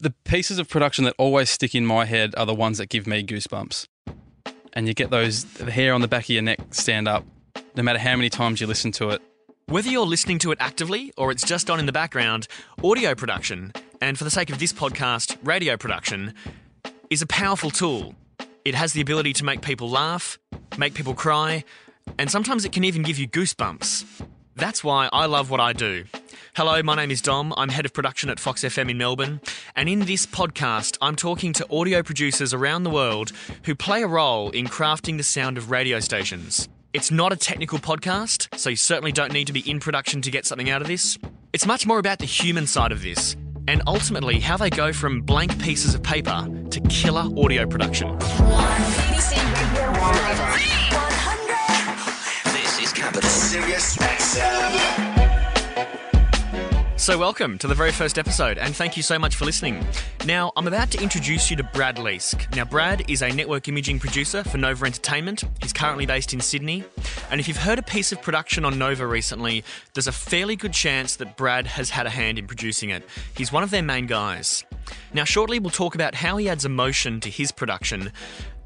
the pieces of production that always stick in my head are the ones that give me goosebumps. And you get those the hair on the back of your neck stand up, no matter how many times you listen to it. Whether you're listening to it actively or it's just on in the background, audio production, and for the sake of this podcast, radio production, is a powerful tool. It has the ability to make people laugh, make people cry, and sometimes it can even give you goosebumps. That's why I love what I do. Hello, my name is Dom. I'm head of production at Fox FM in Melbourne. And in this podcast, I'm talking to audio producers around the world who play a role in crafting the sound of radio stations. It's not a technical podcast, so you certainly don't need to be in production to get something out of this. It's much more about the human side of this, and ultimately how they go from blank pieces of paper to killer audio production. BBC Radio 100. This is Capital. So, welcome to the very first episode, and thank you so much for listening. Now, I'm about to introduce you to Brad Leask. Now, Brad is a network imaging producer for Nova Entertainment. He's currently based in Sydney. And if you've heard a piece of production on Nova recently, there's a fairly good chance that Brad has had a hand in producing it. He's one of their main guys. Now, shortly, we'll talk about how he adds emotion to his production.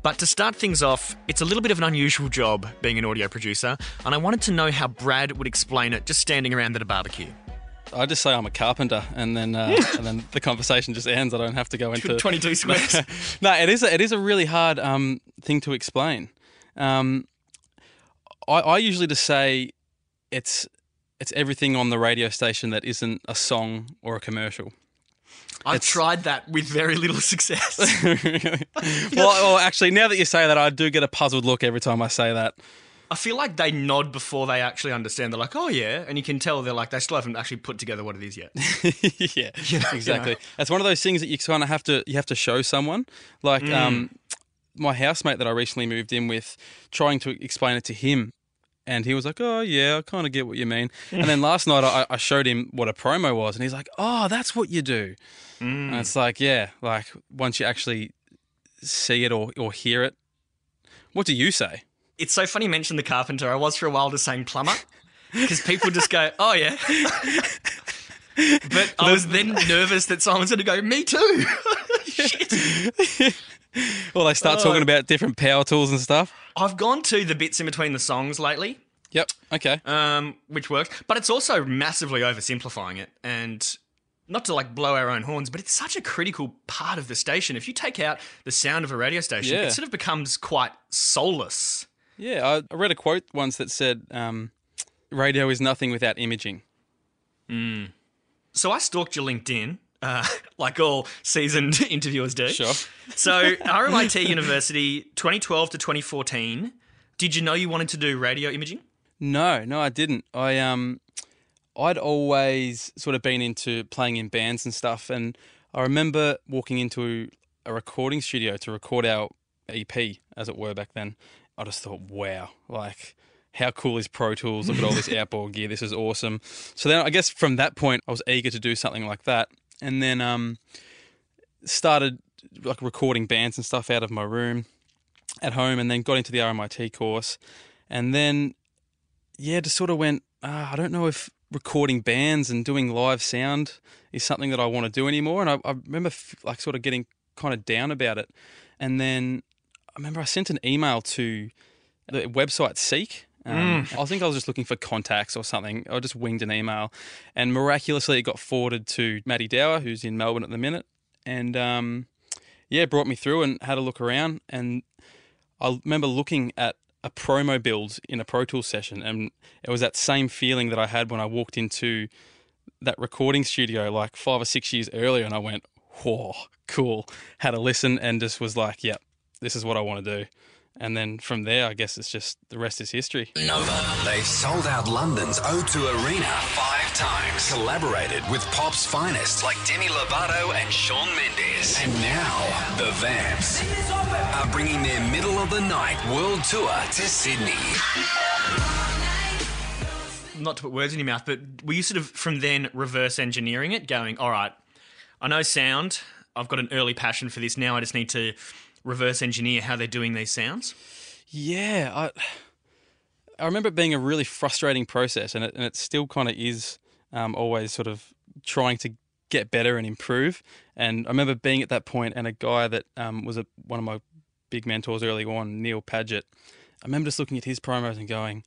But to start things off, it's a little bit of an unusual job being an audio producer, and I wanted to know how Brad would explain it just standing around at a barbecue. I just say I'm a carpenter, and then uh, and then the conversation just ends. I don't have to go into 22 squares. no, it is a, it is a really hard um, thing to explain. Um, I, I usually just say it's it's everything on the radio station that isn't a song or a commercial. I've It's- tried that with very little success. well, well, actually, now that you say that, I do get a puzzled look every time I say that. I feel like they nod before they actually understand. They're like, "Oh yeah," and you can tell they're like they still haven't actually put together what it is yet. yeah, know, exactly. you know. It's one of those things that you kind of have to you have to show someone. Like Mm. um, my housemate that I recently moved in with, trying to explain it to him, and he was like, "Oh yeah, I kind of get what you mean." and then last night I, I showed him what a promo was, and he's like, "Oh, that's what you do." Mm. And it's like, yeah, like once you actually see it or or hear it, what do you say? It's so funny you mentioned the carpenter. I was for a while just saying plumber because people just go, "Oh yeah." But I was then nervous that someone's going to go, "Me too." Shit. Well, they start Oh. talking about different power tools and stuff. I've gone to the bits in between the songs lately. Yep. Okay. um, which works. But it's also massively oversimplifying it, and not to like blow our own horns, but it's such a critical part of the station. If you take out the sound of a radio station, Yeah. it sort of becomes quite soulless. Yeah, I, read a quote once that said, um, "Radio is nothing without imaging." So I stalked your LinkedIn. Uh, like all seasoned interviewers do. Sure. So, RMIT University, 2012 to 2014. Did you know you wanted to do radio imaging? No, no, I didn't. I um, I'd always sort of been into playing in bands and stuff, and I remember walking into a recording studio to record our EP, as it were back then. I just thought, wow, like how cool is Pro Tools? Look at all this outboard gear. This is awesome. So then, I guess from that point, I was eager to do something like that, and then um, started like recording bands and stuff out of my room at home, and then got into the RMIT course, and then yeah, just sort of went, ah, I don't know if recording bands and doing live sound is something that I want to do anymore. And I, I remember f- like sort of getting kind of down about it. And then I remember I sent an email to the website Seek. Um, I think I was just looking for contacts or something. I just winged an email, and miraculously it got forwarded to Matty Dower, who's in Melbourne at the minute, and um, yeah, brought me through and had a look around. And I remember looking at a promo build in a Pro Tools session, and it was that same feeling that I had when I walked into that recording studio like five or six years earlier, and I went, "Whoa, cool!" Had a listen and just was like, "Yep, this is what I want to do." And then from there, I guess it's just the rest is history. Nova. They've sold out London's O2 Arena five times. Collaborated with pop's finest like Demi Lovato and Shawn Mendes. And now, the Vamps are bringing their middle of the night world tour to Sydney. Not to put words in your mouth, but were you sort of from then reverse engineering it, going, all right, I know sound. I've got an early passion for this. Now I just need to reverse engineer how they're doing these sounds. Yeah, I I remember it being a really frustrating process, and it and it still kind of is. Um, always sort of trying to get better and improve. And I remember being at that point, and a guy that um, was a, one of my big mentors early on, Neil Paget. I remember just looking at his promos and going,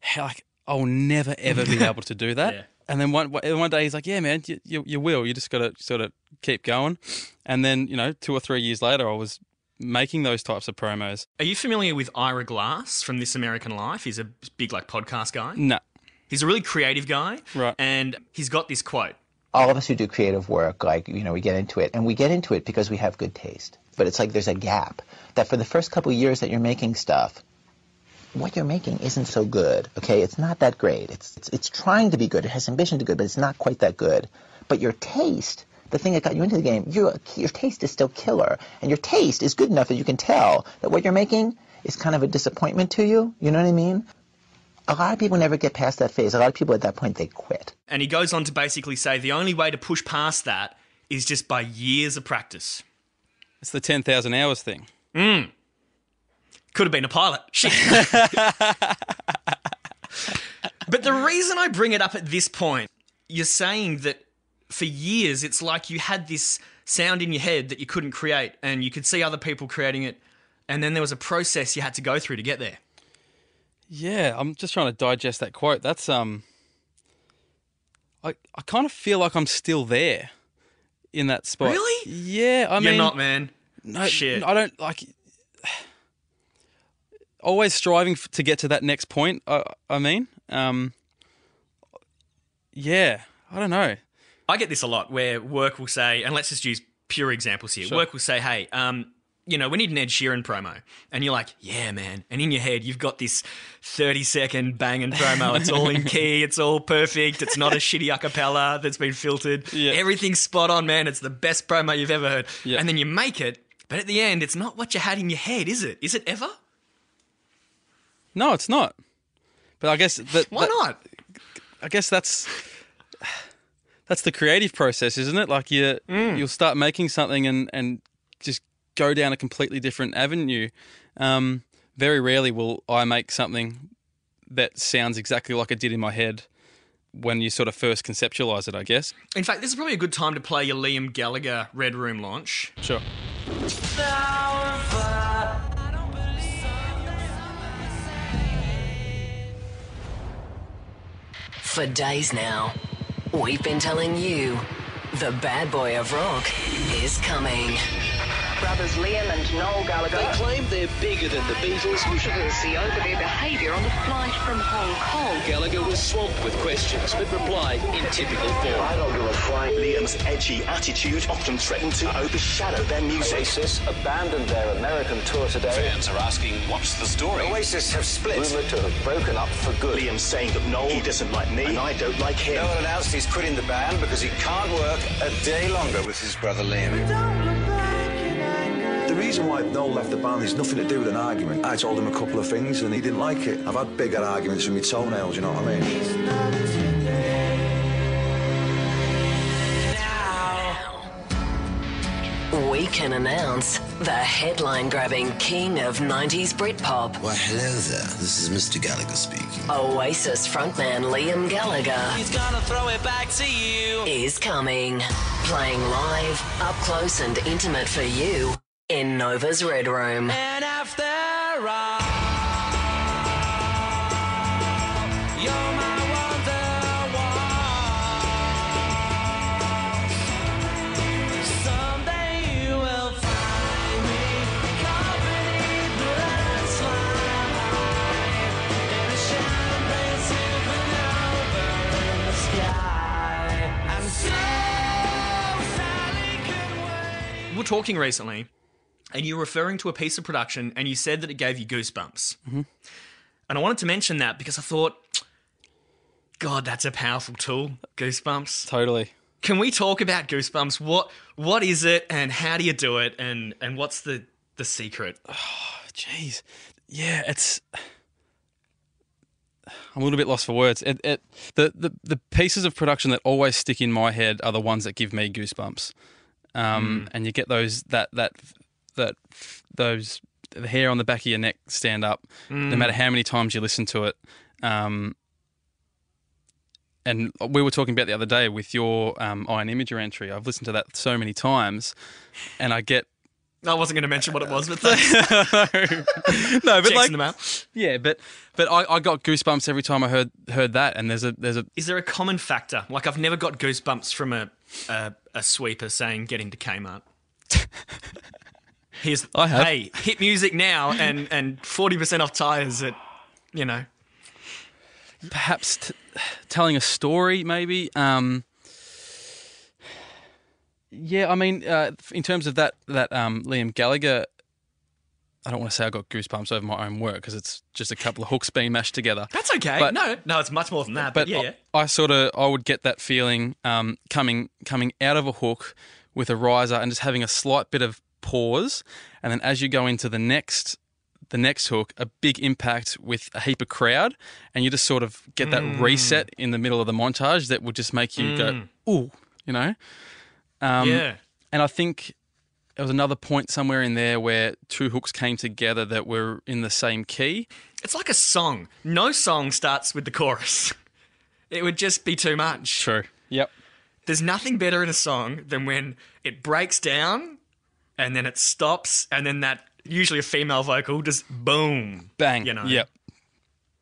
"How like I'll never ever be able to do that." Yeah. And then one one day he's like, "Yeah, man, you you, you will. You just got to sort of keep going." And then you know, two or three years later, I was making those types of promos. Are you familiar with Ira Glass from This American Life? He's a big like podcast guy. No, He's a really creative guy, Right. And he's got this quote. all of us who do creative work, like, you know, we get into it, and we get into it because we have good taste. But it's like there's a gap that for the first couple of years that you're making stuff, what you're making isn't so good, okay? It's not that great. It's, it's, it's trying to be good. It has ambition to be good, but it's not quite that good. But your taste, the thing that got you into the game, your, your taste is still killer. And your taste is good enough that you can tell that what you're making is kind of a disappointment to you. You know what I mean? A lot of people never get past that phase. A lot of people at that point, they quit. And he goes on to basically say the only way to push past that is just by years of practice. it's the ten thousand hours thing. Mm. Could have been a pilot. Shit. but the reason I bring it up at this point, you're saying that for years it's like you had this sound in your head that you couldn't create and you could see other people creating it and then there was a process you had to go through to get there. Yeah, I'm just trying to digest that quote. That's um I I kind of feel like I'm still there in that spot. Really? Yeah, I mean You're not, man. no, Shit. I don't like always striving to get to that next point. I I mean, um yeah, I don't know. I get this a lot where work will say, and let's just use pure examples here. Work will say, hey, um, you know, we need an Ed Sheeran promo. And you're like, yeah, man. And in your head, you've got this 30 second banging promo. It's all in key. It's all perfect. It's not a shitty a cappella that's been filtered. Yeah. Everything's spot on, man. It's the best promo you've ever heard. Yeah. And then you make it. But at the end, it's not what you had in your head, is it? Is it ever? No, it's not. But I guess that Why that- not? I guess that's that's the creative process, isn't it? Like you you'll start making something and and just go down a completely different avenue. Um, very rarely will I make something that sounds exactly like it did in my head when you sort of first conceptualize it. I guess. In fact, this is probably a good time to play your Liam Gallagher Red Room launch. Sure. For days now, we've been telling you the bad boy of rock is coming. Brothers Liam and Noel Gallagher. They claim they're bigger than the Beatles. Controversy over their behaviour on the flight from Hong Kong. Gallagher was swamped with questions, but replied in typical form. I don't give a flying Liam's edgy attitude often threatened to overshadow their music. Oasis abandoned their American tour today. Fans are asking, what's the story? Oasis have split. Rumored to have broken up for good. Liam saying that Noel, he doesn't like me, and I don't like him. Noel announced he's quitting the band because he can't work a day longer with his brother Liam. The reason why Noel left the band is nothing to do with an argument. I told him a couple of things and he didn't like it. I've had bigger arguments with my toenails, you know what I mean? We can announce the headline grabbing king of 90s Britpop, Why, hello there. This is Mr. Gallagher speaking. Oasis frontman Liam Gallagher. He's gonna throw it back to you. is coming. Playing live, up close and intimate for you in Nova's Red Room. And after all, you're my wonderwall. Someday you will find me caught beneath the in a champagne supernova in the sky. I'm so Sally can wait. We were talking recently, and you were referring to a piece of production, and you said that it gave you goosebumps. Mm-hmm. And I wanted to mention that because I thought, God, that's a powerful tool, goosebumps. Totally. Can we talk about goosebumps? What what is it, and how do you do it, and and what's the the secret? Jeez. Yeah, it's. I'm a little bit lost for words. It, it, the, the the pieces of production that always stick in my head are the ones that give me goosebumps, um, and you get those that that that those the hair on the back of your neck stand up, no matter how many times you listen to it, um, and we were talking about the other day with your um, Iron Imager entry. I've listened to that so many times, and I get I wasn't going to mention what it was, but no, but Checks like the map. yeah, but but I, I got goosebumps every time I heard heard that, and there's a there's a Is there a common factor? Like I've never got goosebumps from a a, a sweeper saying get into Kmart. Here's I have. hey, hit music now and and forty percent off tires at you know. perhaps t- telling a story, maybe. Um, yeah, I mean, uh, in terms of that that um, Liam Gallagher, I don't want to say I got goosebumps over my own work because it's just a couple of hooks being mashed together. That's okay. But- no, no, it's much more than that. But, But yeah, I, yeah. I sort of I would get that feeling um, coming coming out of a hook with a riser and just having a slight bit of pause, and then as you go into the next the next hook, a big impact with a heap of crowd, and you just sort of get that Mm. reset in the middle of the montage that will just make you go Mm. ooh, you know. Um, Yeah. and I think there was another point somewhere in there where two hooks came together that were in the same key. It's like a song. No song starts with the chorus. It would just be too much. True. Yep. There's nothing better in a song than when it breaks down and then it stops and then that usually a female vocal just boom. Bang. You know. Yep.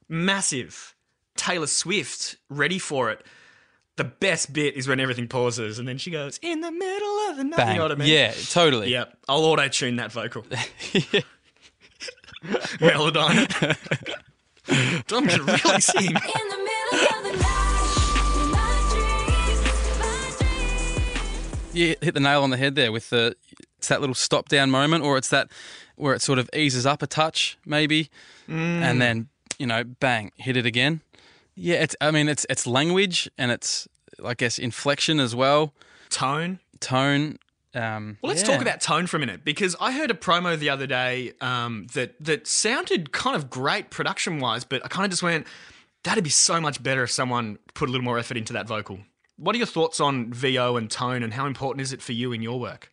Massive. Taylor Swift, ready for it. The best bit is when everything pauses and then she goes, in the middle of the night. Bang. You know what I mean? Yeah, totally. Yep. I'll auto tune that vocal. Melodyne. Dom can really sing. you hit the nail on the head there with the it's that little stop down moment or it's that where it sort of eases up a touch maybe and then you know bang hit it again yeah it's i mean it's it's language and it's i guess inflection as well Tone. tone um Well, let's yeah. talk about tone for a minute because I heard a promo the other day um, that that sounded kind of great production wise, but I kind of just went, that'd be so much better if someone put a little more effort into that vocal. What are your thoughts on VO and tone, and how important is it for you in your work?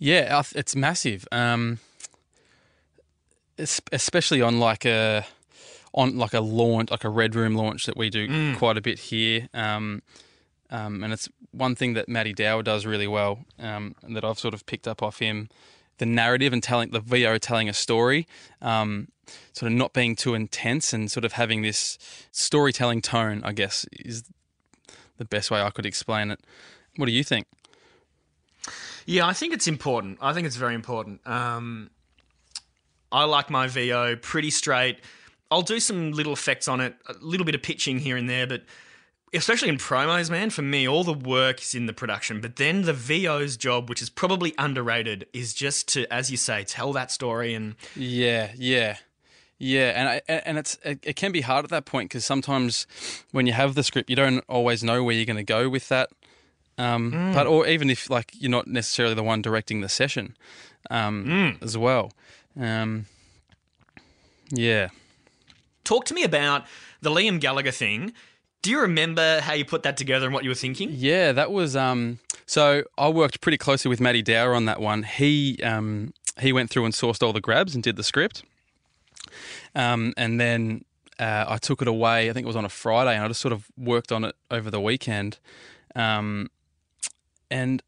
Yeah, it's massive. Um, especially on like a on like a launch, like a red room launch that we do Mm. quite a bit here. Um, um, and it's one thing that Matty Dower does really well, um, and that I've sort of picked up off him. The narrative and telling the VO telling a story, um, sort of not being too intense and sort of having this storytelling tone. I guess is the best way I could explain it. What do you think? Yeah, I think it's important. I think it's very important. Um, I like my VO pretty straight. I'll do some little effects on it, a little bit of pitching here and there, but especially in promos, man, for me, all the work is in the production. But then the VO's job, which is probably underrated, is just to, as you say, tell that story and Yeah, yeah, yeah, and I, and it's it, it can be hard at that point because sometimes when you have the script, you don't always know where you're going to go with that. Um, Mm. But or even if like you're not necessarily the one directing the session, um, Mm. as well. Um, yeah. talk to me about the Liam Gallagher thing. Do you remember how you put that together and what you were thinking? Yeah, that was um so I worked pretty closely with Matty Dower on that one. He um he went through and sourced all the grabs and did the script. Um and then uh, I took it away, I think it was on a Friday, and I just sort of worked on it over the weekend. Um and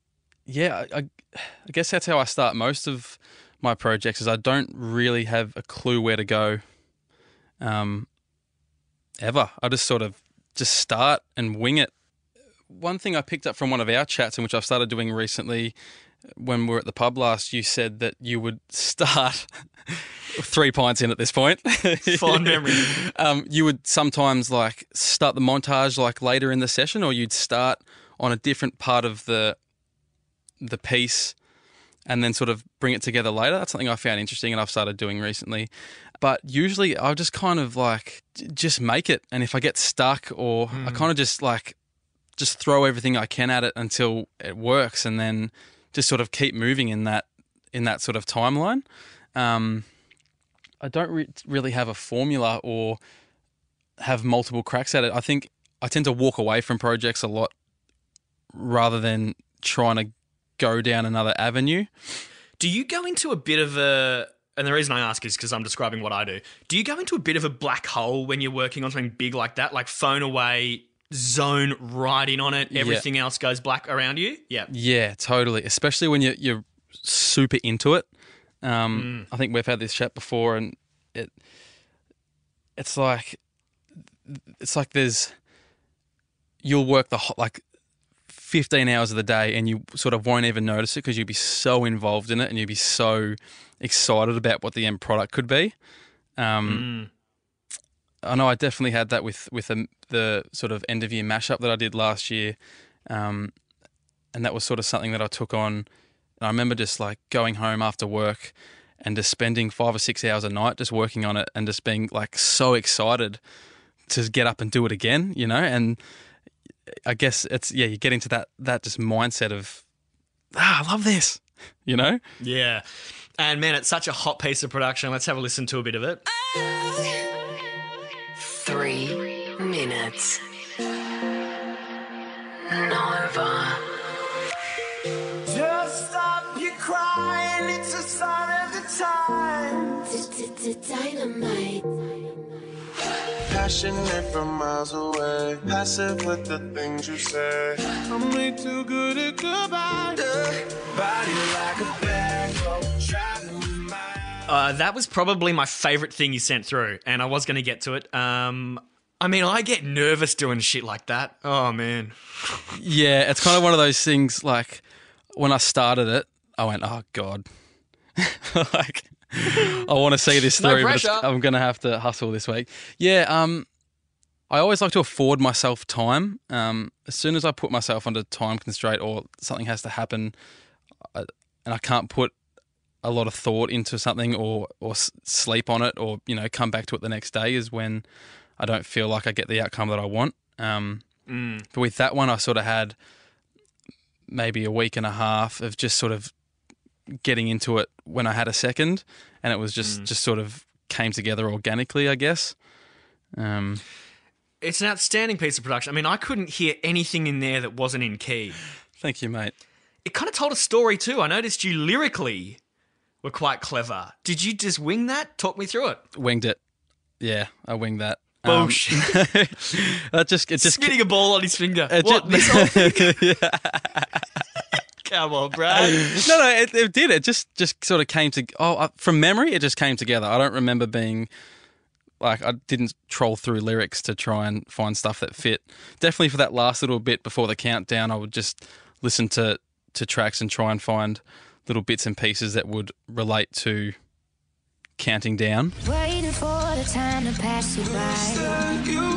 yeah, I, I guess that's how I start most of my projects is I don't really have a clue where to go um ever. I just sort of just start and wing it one thing I picked up from one of our chats, and which I've started doing recently, when we were at the pub last, you said that you would start three pints in at this point. Fond memory. um, you would sometimes like start the montage like later in the session, or you'd start on a different part of the the piece and then sort of bring it together later. That's something I found interesting and I've started doing recently. But usually I'll just kind of like just make it. And if I get stuck or I kind of just like just throw everything I can at it until it works and then just sort of keep moving in that in that sort of timeline. Um, I don't re- really have a formula or have multiple cracks at it. I think I tend to walk away from projects a lot rather than trying to go down another avenue. Do you go into a bit of a and the reason I ask is because I'm describing what I do. Do you go into a bit of a black hole when you're working on something big like that, like phone away, zone right in on it. Yeah. Everything else goes black around you. Yeah. Yeah, totally. Especially when you're you're super into it. Um, I think we've had this chat before, and it it's like it's like there's you'll work the like 15 hours of the day and you sort of won't even notice it because you'll be so involved in it and you'll be so excited about what the end product could be. Um, I know I definitely had that with with the, the sort of end of year mashup that I did last year, um, and that was sort of something that I took on. And I remember just like going home after work and just spending five or six hours a night just working on it and just being like so excited to get up and do it again, you know. And I guess it's yeah, you get into that that just mindset of ah, I love this, you know. Yeah. And man, it's such a hot piece of production. Let's have a listen to a bit of it. Three minutes. Nova. Just stop your crying, it's a sign of the time. Dynamite. Passionate from miles away, passive with the things you say. I'm way too good at goodbye. Body like a bag, traveling with my Uh, that was probably my favorite thing you sent through, and I was going to get to it. Um, I mean, I get nervous doing shit like that. Oh man. Yeah, it's kind of one of those things. Like when I started it, I went, "Oh God!" like I want to see this No through, but. I'm going to have to hustle this week. Yeah, um, I always like to afford myself time. Um, as soon as I put myself under time constraint or something has to happen, I, and I can't put a lot of thought into something or or sleep on it or you know come back to it the next day is when I don't feel like I get the outcome that I want. Um, Mm. but with that one, I sort of had maybe a week and a half of just sort of getting into it when I had a second, and it was just just sort of came together organically, I guess. Um, It's an outstanding piece of production. I mean, I couldn't hear anything in there that wasn't in key. thank you, mate. It kind of told a story too. I noticed you lyrically were quite clever. Did you just wing that? Talk me through it. Winged it. Yeah, I winged that. Um, Bullshit. that just it just Spitting a ball on his finger. what? This whole thing? Come on, Brad. no, no, it, it did. It just just sort of came to. Oh, uh, from memory, it just came together. I don't remember being like I didn't troll through lyrics to try and find stuff that fit. Definitely for that last little bit before the countdown, I would just listen to to tracks and try and find little bits and pieces that would relate to counting down. Waiting for the time to pass you by.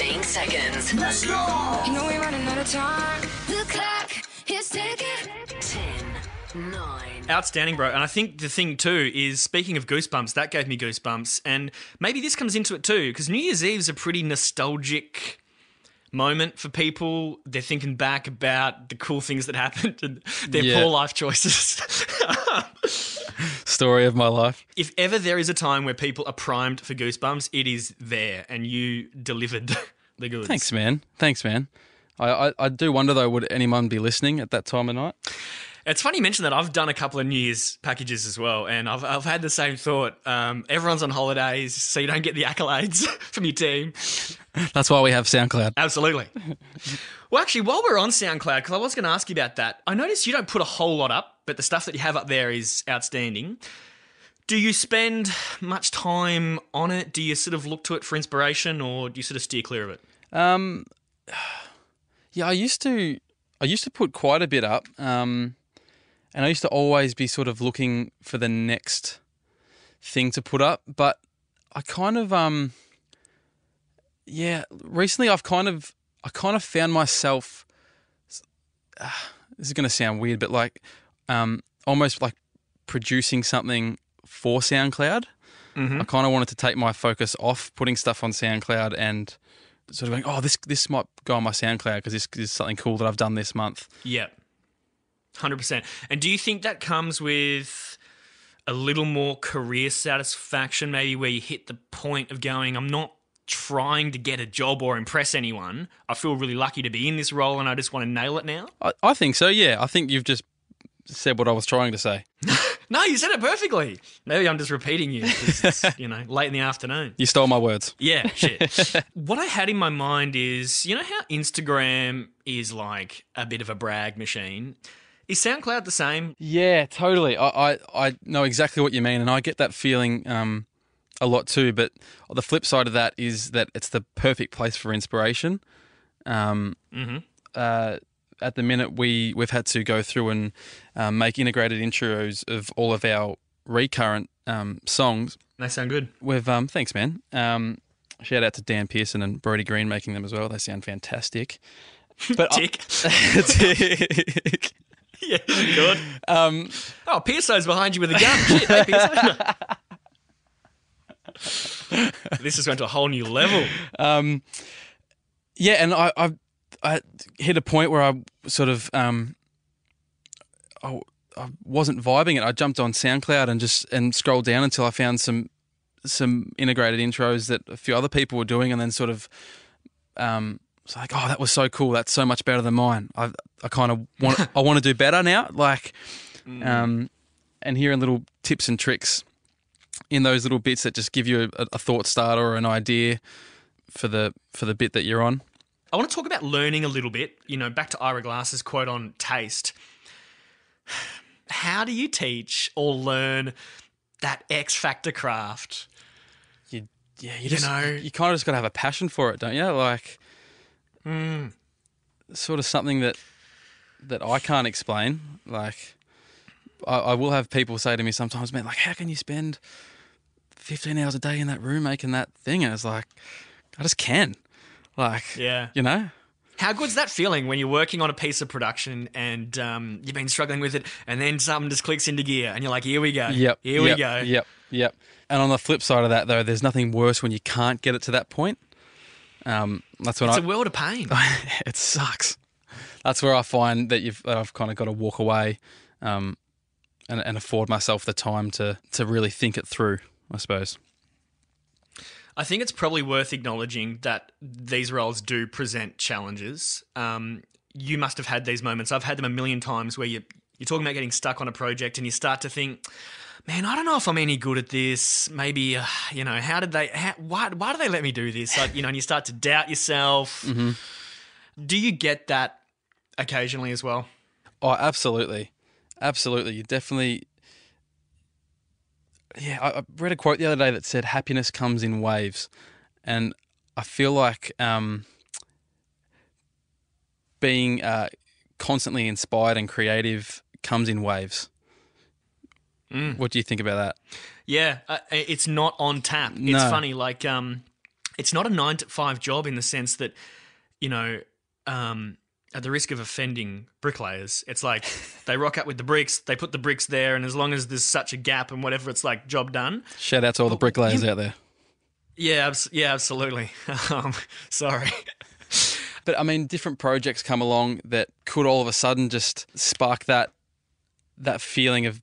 15 seconds. Let's go. You know we're running out of time. The clock is ticking. 10, 9, Outstanding, bro. And I think the thing too is speaking of goosebumps, that gave me goosebumps. And maybe this comes into it too, because New Year's Eve's a pretty nostalgic moment for people. They're thinking back about the cool things that happened and their Yeah. poor life choices. Story of my life. if ever there is a time where people are primed for goosebumps, it is there, and you delivered the goods. Thanks, man. Thanks, man. I, I, I do wonder though, would anyone be listening at that time of night? It's funny you mention that. I've done a couple of New Year's packages as well, and I've, I've had the same thought. Um, everyone's on holidays, so you don't get the accolades from your team. That's why we have SoundCloud. Absolutely. well, actually, while we're on SoundCloud, because I was going to ask you about that, I noticed you don't put a whole lot up, but the stuff that you have up there is outstanding. Do you spend much time on it? Do you sort of look to it for inspiration, or do you sort of steer clear of it? Um, yeah, I used to. I used to put quite a bit up, um, and I used to always be sort of looking for the next thing to put up. But I kind of, um, yeah, recently I've kind of, I kind of found myself. Uh, this is going to sound weird, but like, um, almost like producing something for SoundCloud. I kind of wanted to take my focus off putting stuff on SoundCloud and sort of going, oh, this this might go on my SoundCloud because this is something cool that I've done this month. Yeah. 100%. And do you think that comes with a little more career satisfaction, maybe where you hit the point of going, I'm not trying to get a job or impress anyone. I feel really lucky to be in this role and I just want to nail it now? I, I think so. Yeah, I think you've just said what I was trying to say. No, you said it perfectly. Maybe I'm just repeating you. It's, you know, late in the afternoon. You stole my words. Yeah, shit. what I had in my mind is, you know how Instagram is like a bit of a brag machine? Is SoundCloud the same? Yeah, totally. I, I, I know exactly what you mean, and I get that feeling um, a lot too. But the flip side of that is that it's the perfect place for inspiration. Um, Mhm. uh, at the minute, we we've had to go through and um, make integrated intros of all of our recurrent um, songs. They sound good. With um, thanks, man. Um, shout out to Dan Pearson and Brody Green making them as well. They sound fantastic. But I- Tick. Yeah, good. Um, oh, Pearson's behind you with a gun. Shit, hey, this has gone to a whole new level. Um, yeah, and I, I I hit a point where I sort of um, I, I wasn't vibing it. I jumped on SoundCloud and just and scrolled down until I found some some integrated intros that a few other people were doing, and then sort of um, it's like, oh, that was so cool. That's so much better than mine. I I kind of want I want to do better now. Like, um, and hearing little tips and tricks in those little bits that just give you a, a thought starter or an idea for the for the bit that you're on. I want to talk about learning a little bit. You know, back to Ira Glass's quote on taste. How do you teach or learn that X Factor craft? You, yeah, you, You just know- you kind of just got to have a passion for it, don't you? Like, Mm. sort of something that that I can't explain. Like, I, I will have people say to me sometimes, "Man, like, how can you spend fifteen hours a day in that room making that thing?" And it's like, I just can. Like, Yeah. you know. How good's that feeling when you're working on a piece of production and um, you've been struggling with it, and then something just clicks into gear, and you're like, "Here we go. Yep. Here yep, we go." Yep. Yep. And on the flip side of that, though, there's nothing worse when you can't get it to that point. Um, that's when It's I. a world of pain. it sucks. That's where I find that you've that I've kind of got to walk away, um, and, and afford myself the time to to really think it through. I suppose. I think it's probably worth acknowledging that these roles do present challenges. Um, you must have had these moments. I've had them a million times where you you're talking about getting stuck on a project and you start to think, man, I don't know if I'm any good at this. Maybe uh, you know, how did they? How, why why do they let me do this? Like, you know, and you start to doubt yourself. Mhm. Do you get that occasionally as well? Oh, absolutely, absolutely. You definitely. Yeah, I, I read a quote the other day that said, "Happiness comes in waves," and I feel like um, being uh, constantly inspired and creative comes in waves. Mm. What do you think about that? Yeah, uh, it's not on tap. It's funny, like um, it's not a nine to five job in the sense that, you know, um, at the risk of offending bricklayers, it's like they rock up with the bricks, they put the bricks there, and as long as there's such a gap and whatever, it's like job done. Shout out to all the bricklayers out there. Yeah, abs- yeah, absolutely. um, sorry. But I mean, different projects come along that could all of a sudden just spark that that feeling of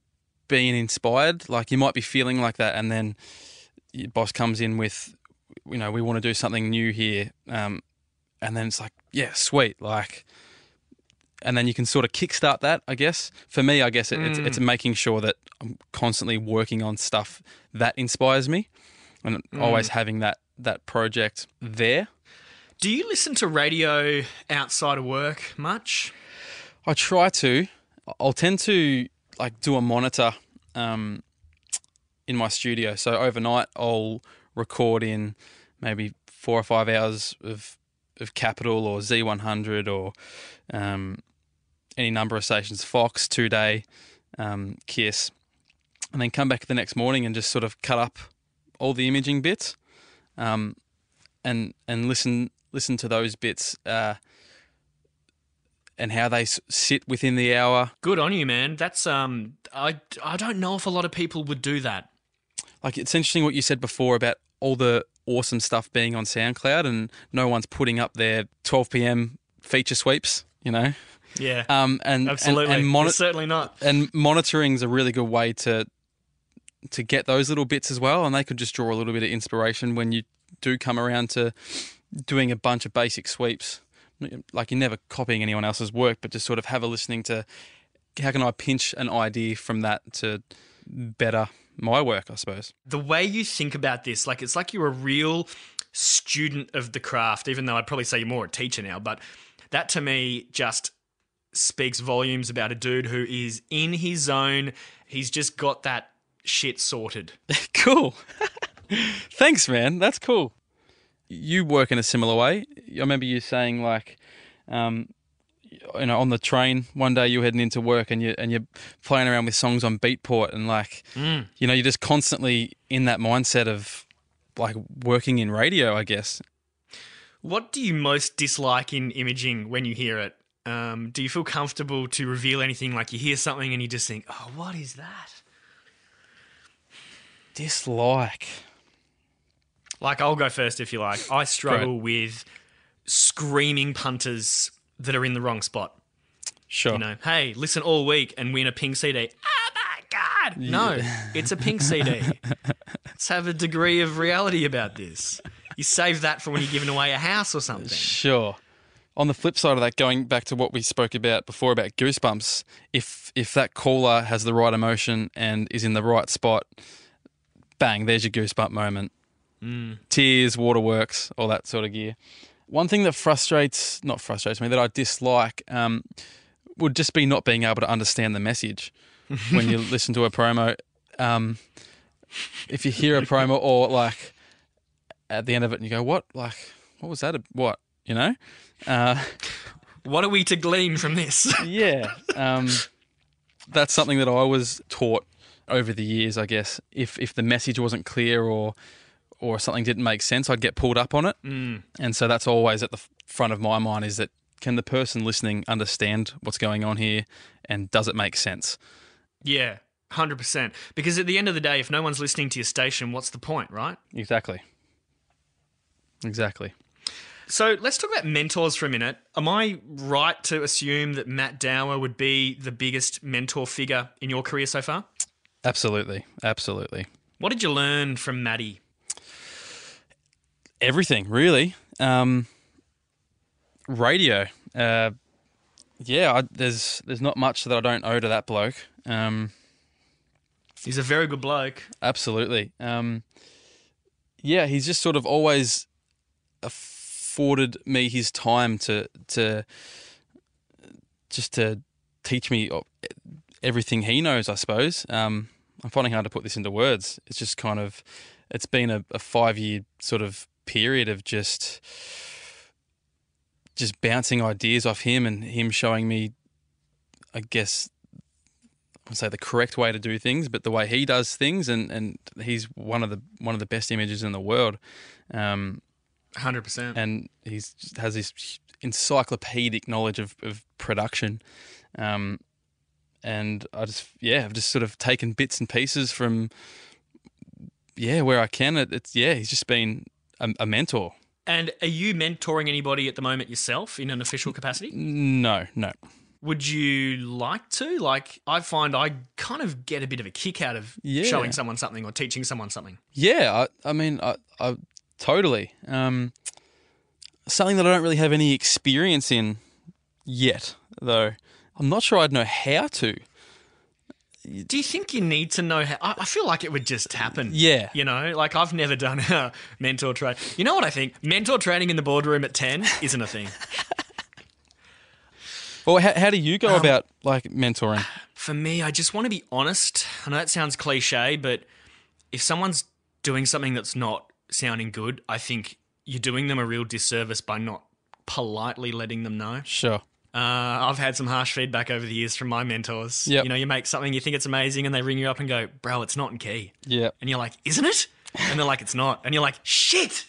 being inspired. Like you might be feeling like that, and then your boss comes in with, you know, we want to do something new here, um, and then it's like, yeah, sweet, like. And then you can sort of kickstart that, I guess. For me, I guess it, it's, Mm. it's making sure that I'm constantly working on stuff that inspires me, and Mm. always having that that project there. Do you listen to radio outside of work much? I try to. I'll tend to like do a monitor um, in my studio. So overnight, I'll record in maybe four or five hours of of Capital or Z100 or um, any number of stations, Fox, Two Day, um, Kiss, and then come back the next morning and just sort of cut up all the imaging bits, um, and and listen listen to those bits. Uh, and how they s- sit within the hour. Good on you, man. That's um, I I don't know if a lot of people would do that. Like it's interesting what you said before about all the awesome stuff being on SoundCloud and no one's putting up their 12 p.m. feature sweeps, you know. Yeah. Um, and Absolutely. and, and moni- certainly not. And monitoring is a really good way to to get those little bits as well, and they could just draw a little bit of inspiration when you do come around to doing a bunch of basic sweeps. Like you're never copying anyone else's work, but just sort of have a listening to how can I pinch an idea from that to better my work? I suppose. The way you think about this, like it's like you're a real student of the craft, even though I'd probably say you're more a teacher now, but that to me just speaks volumes about a dude who is in his zone. He's just got that shit sorted. cool. Thanks, man. That's cool. You work in a similar way. I remember you saying like, um, you know, on the train one day you were heading into work and you and you're playing around with songs on Beatport and like, Mm. you know, you're just constantly in that mindset of like working in radio, I guess. What do you most dislike in imaging when you hear it? Um, do you feel comfortable to reveal anything? Like you hear something and you just think, "Oh, what is that?" Dislike. Like I'll go first if you like. I struggle with screaming punters that are in the wrong spot. Sure. You know, hey, listen all week and win a pink CD. Oh my god! No, it's a pink CD. Let's have a degree of reality about this. You save that for when you're giving away a house or something. Sure. On the flip side of that, going back to what we spoke about before about goosebumps, if if that caller has the right emotion and is in the right spot, bang, there's your goosebump moment. Mm. Tears, waterworks, all that sort of gear. One thing that frustrates, not frustrates me, that I dislike, um, would just be not being able to understand the message when you listen to a promo. Um, if you hear a promo or like at the end of it and you go, what? Like, what was that? a- What? You know? Uh, what are we to glean from this? yeah. Um, that's something that I was taught over the years, I guess. If if the message wasn't clear or or something didn't make sense, I'd get pulled up on it. Mm. And so that's always at the front of my mind is that can the person listening understand what's going on here and does it make sense? Yeah, hundred percent. Because at the end of the day, if no one's listening to your station, what's the point, right? Exactly. Exactly. So let's talk about mentors for a minute. Am I right to assume that Matt Dower would be the biggest mentor figure in your career so far? Absolutely. Absolutely. What did you learn from Matty? Everything, really. Um, radio. Uh, yeah, I, there's there's not much that I don't owe to that bloke. Um, He's a very good bloke. Absolutely. Um, yeah, he's just sort of always afforded me his time to to just to teach me everything he knows. I suppose. Um, I'm finding hard to put this into words. It's just kind of it's been a, a five year sort of period of just just bouncing ideas off him and him showing me, I guess, I would say the correct way to do things, but the way he does things, and, and he's one of the one of the best images in the world. Um, Hundred percent. And he's has this encyclopedic knowledge of, of production. Um, and I just yeah, I've just sort of taken bits and pieces from yeah where I can. It, it's yeah, he's just been a, a mentor. And are you mentoring anybody at the moment yourself in an official capacity? No, no. Would you like to? Like, I find I kind of get a bit of a kick out of Yeah. showing someone something or teaching someone something. Yeah, I, I mean, I, I totally. Um, something that I don't really have any experience in yet, though. I'm not sure I'd know how to. Do you think you need to know how? I I feel like it would just happen. Yeah. You know, like I've never done a mentor training. You know what I think? Mentor training in the boardroom at 10 isn't a thing. Well, how, how do you go Um, about like mentoring? For me, I just want to be honest. I know that sounds cliche, but if someone's doing something that's not sounding good, I think you're doing them a real disservice by not politely letting them know. Sure. Uh, I've had some harsh feedback over the years from my mentors. Yep. You know, you make something, you think it's amazing, and they ring you up and go, bro, it's not in key. Yeah. And you're like, isn't it? And they're like, it's not. And you're like, shit.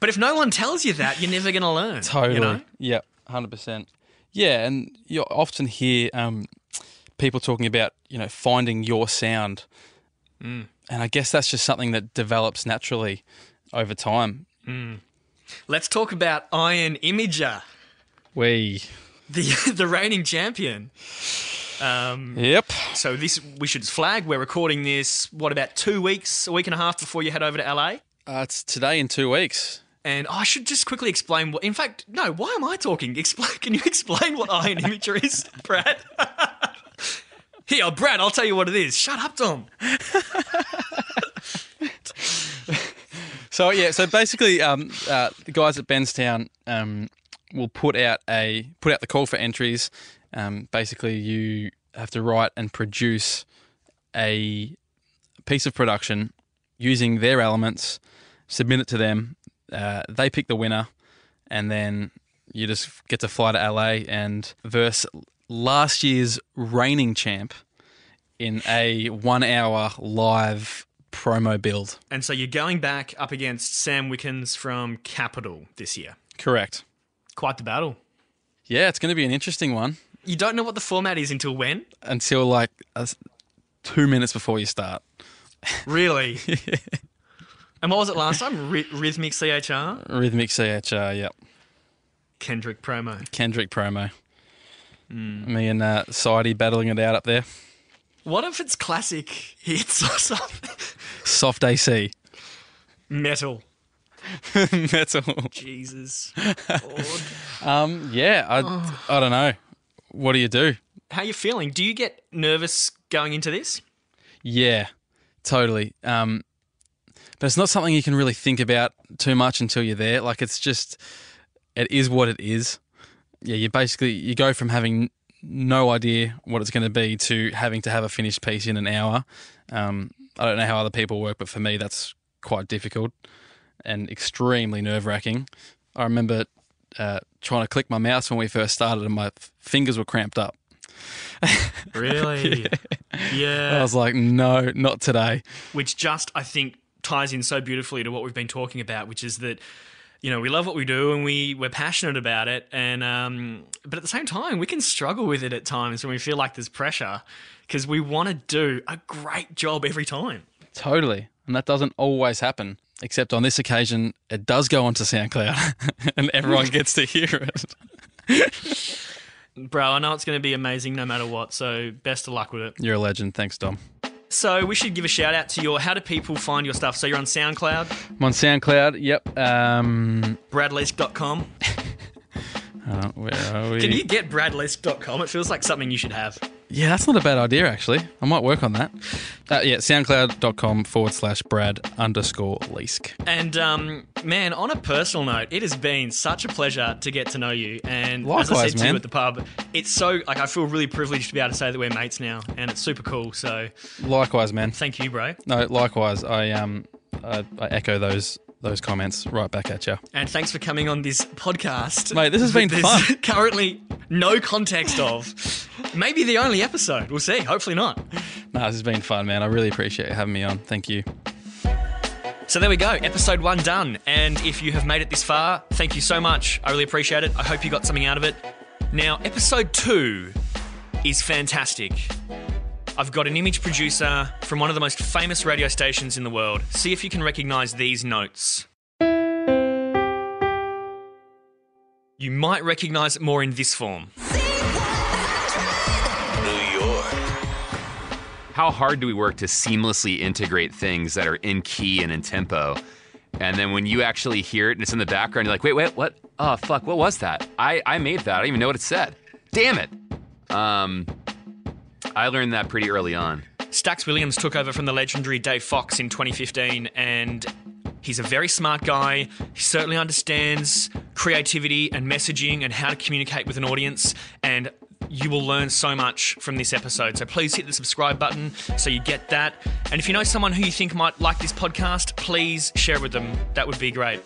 but if no one tells you that, you're never going to learn. Totally. You know? Yeah, hundred percent. Yeah, and you often hear um, people talking about you know finding your sound, Mm. and I guess that's just something that develops naturally over time. Mm. Let's talk about Iron Imager, We. the the reigning champion. Um, Yep. So this we should flag. We're recording this. What about two weeks, a week and a half before you head over to LA? Uh, it's today in two weeks. And I should just quickly explain what. In fact, no. Why am I talking? Explain. Can you explain what Iron Imager is, Brad? Here, Brad, I'll tell you what it is. Shut up, Tom. So yeah, so basically, um, uh, the guys at Benztown um, will put out a put out the call for entries. Um, basically, you have to write and produce a piece of production using their elements, submit it to them. Uh, they pick the winner, and then you just get to fly to LA and verse last year's reigning champ in a one-hour live promo build. And so you're going back up against Sam Wickens from Capital this year. Correct. Quite the battle. Yeah, it's going to be an interesting one You don't know what the format is until when? until like uh, two minutes before you start. Really? and what was it last time? Ry- Rhythmic CHR? Rhythmic CHR, yep. Kendrick promo. Kendrick promo. Me and uh, Sidey battling it out up there. What if it's classic hits or something? Soft AC. Metal. Metal. Jesus. Um, yeah, I, I don't know. What do you do? How you feeling? Do you get nervous going into this? Yeah, totally. Um, but it's not something you can really think about too much until you're there. Like it's just, it is what it is. Yeah, you basically you go from having no idea what it's going to be to having to have a finished piece in an hour. Um, I don't know how other people work, but for me that's quite difficult and extremely nerve wracking. I remember uh, trying to click my mouse when we first started, and my fingers were cramped up. Really? yeah. I was like, no, not today. which just I think ties in so beautifully to what we've been talking about, which is that you know we love what we do and we we're passionate about it, and um, but at the same time we can struggle with it at times when we feel like there's pressure because we want to do a great job every time. Totally. And that doesn't always happen. Except on this occasion, it does go onto SoundCloud and everyone gets to hear it. Bro, I know it's going to be amazing no matter what, so best of luck with it. You're a legend. Thanks, Dom. So we should give a shout out to your. How do people find your stuff? So you're on SoundCloud, I'm on SoundCloud. Yep. Um, bradleask.com. uh, where are we? Can you get bradleask.com? It feels like something you should have. Yeah, that's not a bad idea, actually. I might work on that. Uh, yeah, soundcloud.com forward slash Brad underscore Leask. And um, man, on a personal note, it has been such a pleasure to get to know you. And as I Likewise, said to you at the pub, it's so like I feel really privileged to be able to say that we're mates now, and it's super cool. So Likewise, man. thank you, bro. No, likewise. I um, I, I echo those those comments right back at you. And thanks for coming on this podcast, Mate, this has been There's fun. Currently, no context of. Maybe the only episode. We'll see. Hopefully not. No, this has been fun, man. I really appreciate you having me on. Thank you. So there we go, episode one done. And if you have made it this far, thank you so much. I really appreciate it. I hope you got something out of it. Now, episode two is fantastic. I've got an image producer from one of the most famous radio stations in the world. See if you can recognize these notes. You might recognize it more in this form. New York. How hard do we work to seamlessly integrate things that are in key and in tempo? And then when you actually hear it and it's in the background, you're like, wait, wait, what? Oh, fuck, what was that? I, I made that. I don't even know what it said. Damn it. Um, I learned that pretty early on. Stax Williams took over from the legendary Dave Foxx in 2015, and he's a very smart guy. He certainly understands creativity and messaging and how to communicate with an audience. And you will learn so much from this episode. So please hit the subscribe button so you get that. And if you know someone who you think might like this podcast, please share with them. That would be great.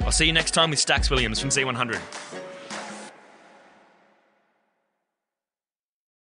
I'll see you next time with Stax Williams from Z100.